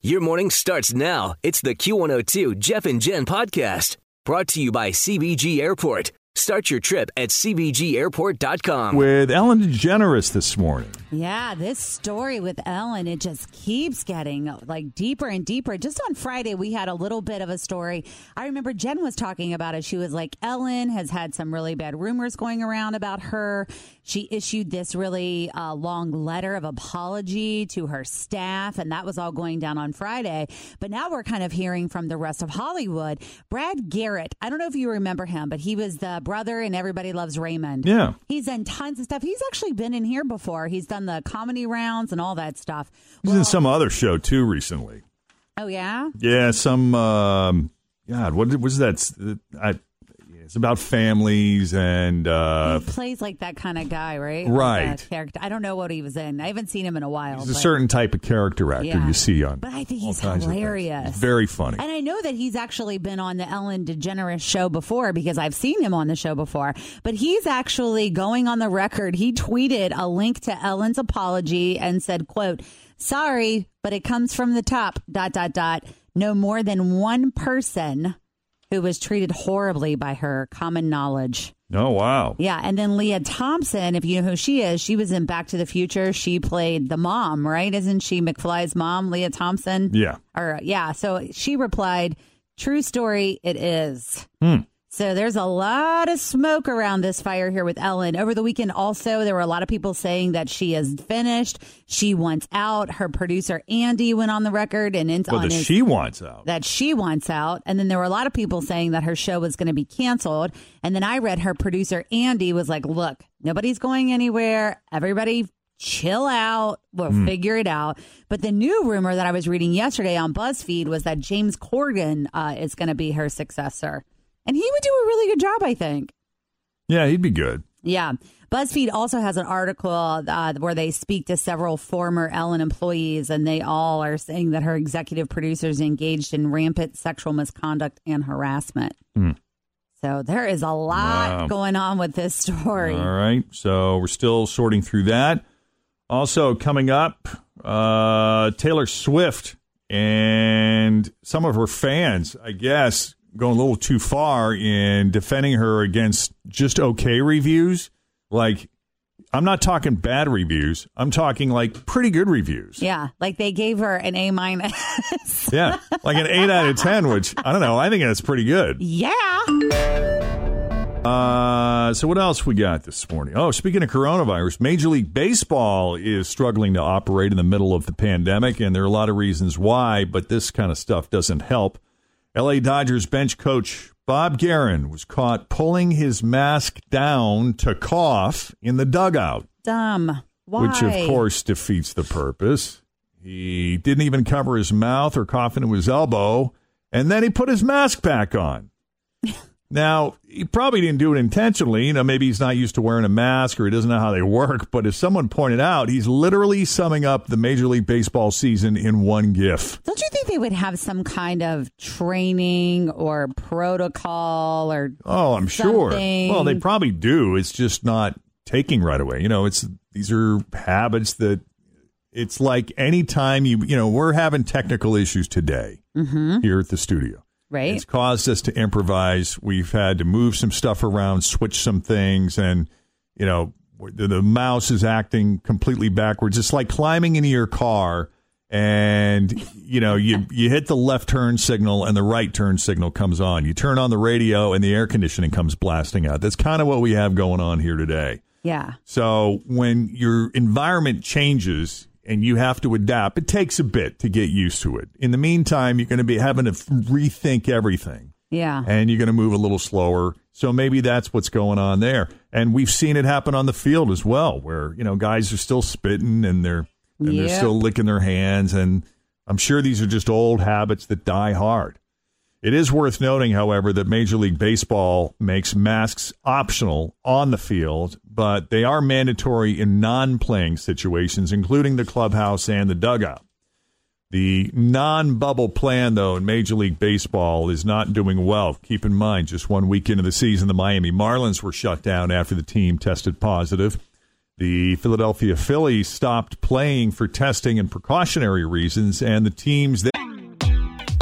Your morning starts now. It's the Q102 Jeff and Jen podcast brought to you by CVG Airport. Start your trip at CVGAirport.com. With Ellen DeGeneres this morning. Yeah, this story with Ellen, it just keeps getting like deeper and deeper. Just on Friday, we had a little bit of a story. I remember Jen was talking about it. She was like, Ellen has had some really bad rumors going around about her. She issued this really uh, long letter of apology to her staff, and that was all going down on Friday. But now we're kind of hearing from the rest of Hollywood. Brad Garrett, I don't know if you remember him, but he was the brother in Everybody Loves Raymond. Yeah. He's done tons of stuff. He's actually been in here before. He's done the comedy rounds and all that stuff. He's in some other show too recently. Oh yeah, Yeah, some. Um, God, what was that? I, it's about families and uh, he plays like that kind of guy, right? Right. Like character. I don't know what he was in. I haven't seen him in a while. he's a certain type of character actor Yeah. you see on. But I think he's kinds of things. hilarious. He's very funny. And I know that he's actually been on the Ellen DeGeneres show before because I've seen him on the show before. But he's actually going on the record. He tweeted a link to Ellen's apology and said, quote, sorry, but it comes from the top, dot, dot, dot. No more than one person who was treated horribly by her, common knowledge. Oh wow. Yeah, and then Lea Thompson, if you know who she is, she was in Back to the Future. She played the mom, right? Isn't she McFly's mom, Lea Thompson? Yeah. Or yeah, so she replied, "True story, it is." Hmm. So there's a lot of smoke around this fire here with Ellen. Over the weekend, also, there were a lot of people saying that she is finished. She wants out. Her producer Andy went on the record and in, Well, on that his, she wants out. that she wants out. And then there were a lot of people saying that her show was going to be canceled. And then I read her producer Andy was like, "Look, nobody's going anywhere. Everybody." Chill out. We'll figure it out. But the new rumor that I was reading yesterday on BuzzFeed was that James Corden uh, is going to be her successor. And he would do a really good job, I think. Yeah, he'd be good. Yeah. BuzzFeed also has an article uh, where they speak to several former Ellen employees, and they all are saying that her executive producers engaged in rampant sexual misconduct and harassment. So there is a lot Wow. going on with this story. All right. So we're still sorting through that. Also, coming up, uh, Taylor Swift and some of her fans, I guess, going a little too far in defending her against just okay reviews. Like, I'm not talking bad reviews, I'm talking like pretty good reviews. Yeah, like they gave her an A minus. Yeah. Like an 8 out of 10, which I don't know. I think that's pretty good. yeah. Uh, so what else we got this morning? Oh, speaking of coronavirus, Major League Baseball is struggling to operate in the middle of the pandemic, and there are a lot of reasons why, but this kind of stuff doesn't help. LA Dodgers bench coach Bob Geren was caught pulling his mask down to cough in the dugout, Dumb. Why? which of course defeats the purpose. He didn't even cover his mouth or cough into his elbow, and then he put his mask back on. Now, he probably didn't do it intentionally. You know, maybe he's not used to wearing a mask or he doesn't know how they work. But as someone pointed out, he's literally summing up the Major League Baseball season in one GIF. Don't you think they would have some kind of training or protocol or Oh, I'm sure. Well, they probably do. It's just not taking right away. You know, it's these are habits that it's like anytime you, you know, we're having technical issues today mm-hmm. here at the studio. Right? It's caused us to improvise. We've had to move some stuff around, switch some things, and you know the, the mouse is acting completely backwards. It's like climbing into your car and you know you you hit the left turn signal and the right turn signal comes on. You turn on the radio and the air conditioning comes blasting out. That's kind of what we have going on here today. Yeah. So when your environment changes and you have to adapt, it takes a bit to get used to it. In the meantime, you're going to be having to rethink everything. Yeah. And you're going to move a little slower. So maybe that's what's going on there. And we've seen it happen on the field as well, where, you know, guys are still spitting and they're and they're still licking their hands and I'm sure these are just old habits that die hard. It is worth noting, however, that Major League Baseball makes masks optional on the field, but they are mandatory in non playing situations, including the clubhouse and the dugout. The non bubble plan, though, in Major League Baseball is not doing well. Keep in mind, just one week into the season, the Miami Marlins were shut down after the team tested positive. The Philadelphia Phillies stopped playing for testing and precautionary reasons, and the teams that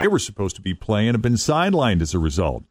They were supposed to be playing have been sidelined as a result.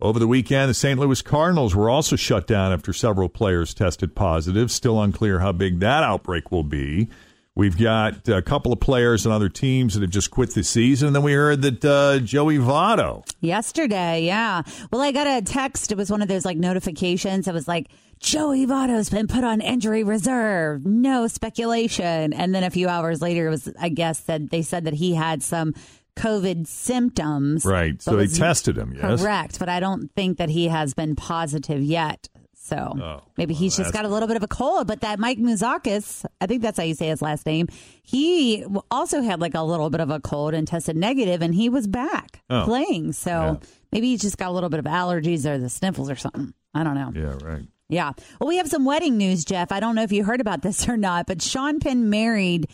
Over the weekend, the St. Louis Cardinals were also shut down after several players tested positive. Still unclear how big that outbreak will be. We've got a couple of players and other teams that have just quit the season. And then we heard that uh, Joey Votto. Yesterday, yeah. Well, I got a text. It was one of those like notifications. It was like, Joey Votto's been put on injury reserve. No speculation. And then a few hours later, it was, I guess, that they said that he had some COVID symptoms. Right. So they tested him, yes? Correct. But I don't think that he has been positive yet. So Oh, maybe he's just got a little bit of a cold. But that Mike Muzakis, I think that's how you say his last name, he also had like a little bit of a cold and tested negative, and he was back Oh. playing. So maybe he's just got a little bit of allergies or the sniffles or something. I don't know. Yeah, right. Yeah. Well, we have some wedding news, Jeff. I don't know if you heard about this or not, but Sean Penn married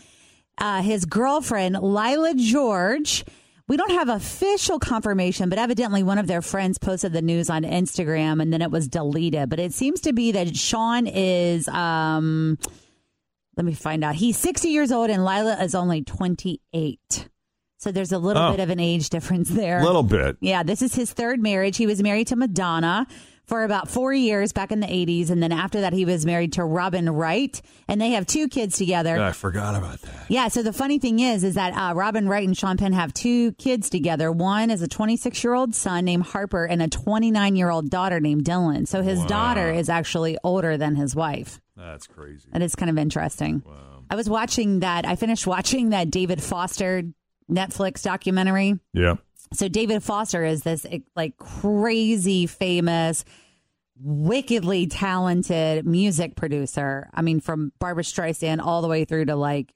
uh, his girlfriend, Leila George. We don't have official confirmation, but evidently one of their friends posted the news on Instagram and then it was deleted. But it seems to be that Sean is, um, let me find out. He's 60 years old and Leila is only 28. So there's a little Oh. bit of an age difference there. A little bit. Yeah, this is his third marriage. He was married to Madonna for about four years back in the 80s. And then after that, he was married to Robin Wright. And they have two kids together. I forgot about that. Yeah, so the funny thing is, is that uh, Robin Wright and Sean Penn have two kids together. One is a 26 year old son named Harper and a 29 year old daughter named Dylan. So his daughter is actually older than his wife. That's crazy. That is kind of interesting. Wow. I was watching that. I finished watching that David Foster Netflix documentary. Yeah. So David Foster is this eh, like crazy famous, wickedly talented music producer. I mean, from Barbra Streisand all the way through to like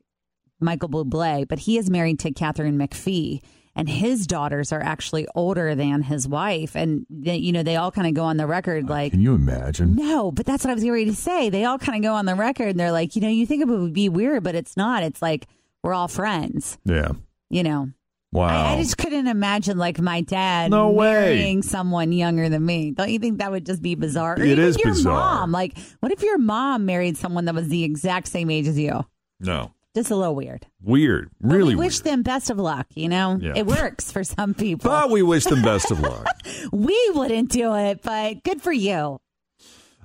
Michael Bublé. But he is married to Katharine McPhee, and his daughters are actually older than his wife. And they, you know, they all kind of go on the record like. Can you imagine? No, but that's what I was getting ready to say. They all kind of go on the record and they're like, you know, you think it would be weird, but it's not. It's like we're all friends, Yeah. you know. Wow. I, I just couldn't imagine like my dad No way. marrying someone younger than me. Don't you think that would just be bizarre? Or It is your bizarre. mom. Like, what if your mom married someone that was the exact same age as you? no. Just a little weird. Weird. But Really we wish weird. them best of luck. You know, Yeah. it works for some people. But we wish them best of luck. we wouldn't do it, but good for you.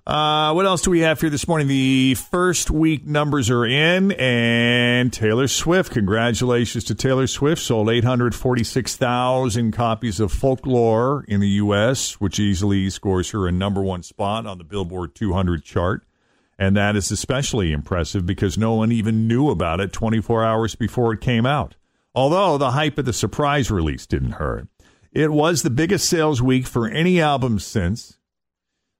Uh, what else do we have here this morning? The first week numbers are in, and Taylor Swift. Congratulations to Taylor Swift. Sold 846,000 copies of Folklore in the U.S., which easily scores her a number one spot on the Billboard 200 chart. And that is especially impressive because no one even knew about it 24 hours before it came out. Although the hype of the surprise release didn't hurt. It was the biggest sales week for any album since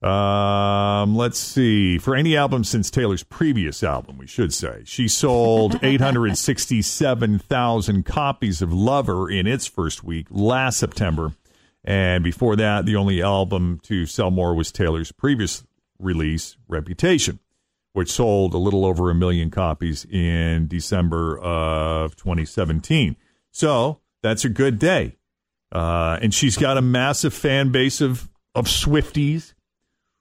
Um, let's see. For any album since Taylor's previous album, we should say, she sold 867,000 copies of Lover in its first week last September. And before that, the only album to sell more was Taylor's previous release, Reputation, which sold a little over a million copies in December of 2017. So that's a good day. Uh, and she's got a massive fan base of, of Swifties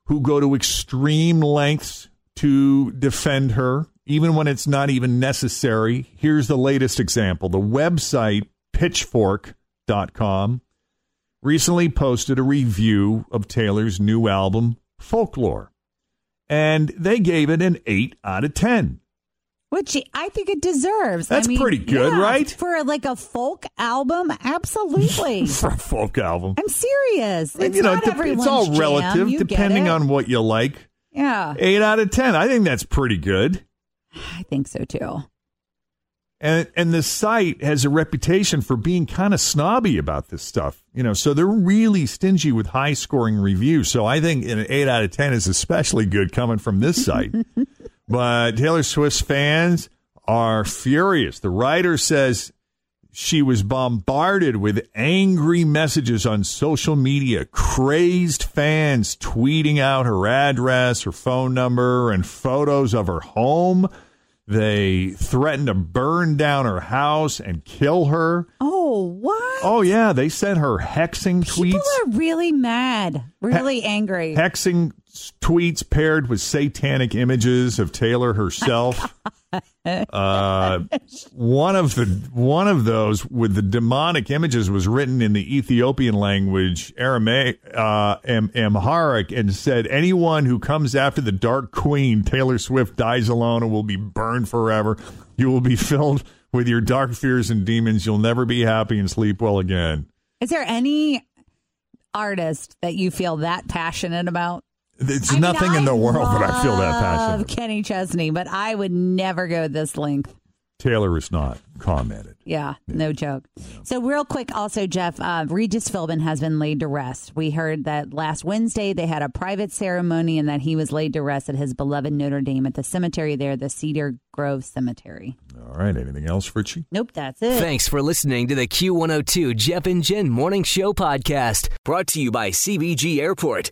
who go to extreme lengths to defend her, even when it's not even necessary. Here's the latest example the website pitchfork.com recently posted a review of Taylor's new album, Folklore, and they gave it an 8 out of 10. Which I think it deserves. That's I mean, pretty good, yeah, right? For like a folk album, absolutely. For a folk album. I'm serious. It's you know, not everyone's it's all jam. relative You depending on what you like. Yeah, 8 out of 10. I think that's pretty good. I think so too. and and the site has a reputation for being kind of snobby about this stuff you know so they're really stingy with high scoring reviews so i think an 8 out of 10 is especially good coming from this site but taylor swift's fans are furious the writer says she was bombarded with angry messages on social media, crazed fans tweeting out her address, her phone number, and photos of her home. They threatened to burn down her house and kill her. Oh, what? Oh, yeah, they sent her hexing People tweets. are really mad, really angry. Hexing tweets paired with satanic images of Taylor herself. uh, one of the one of those with the demonic images was written in the Ethiopian language, Aramaic, uh, Am- Amharic, and said, "Anyone who comes after the Dark Queen, Taylor Swift, dies alone and will be burned forever. You will be filled with your dark fears and demons. You'll never be happy and sleep well again." Is there any artist that you feel that passionate about? It's I mean, nothing in the world that I feel that love passionate. Kenny Chesney, but I would never go this length. Taylor is not commented. Yeah, no joke. So, real quick, also, Jeff, uh, Regis Philbin has been laid to rest. We heard that last Wednesday they had a private ceremony and that he was laid to rest at his beloved Notre Dame at the cemetery there, the Cedar Grove Cemetery. All right. Anything else, Richie? Nope, that's it. Thanks for listening to the Q102 Jeff and Jen Morning Show podcast, brought to you by CVG Airport.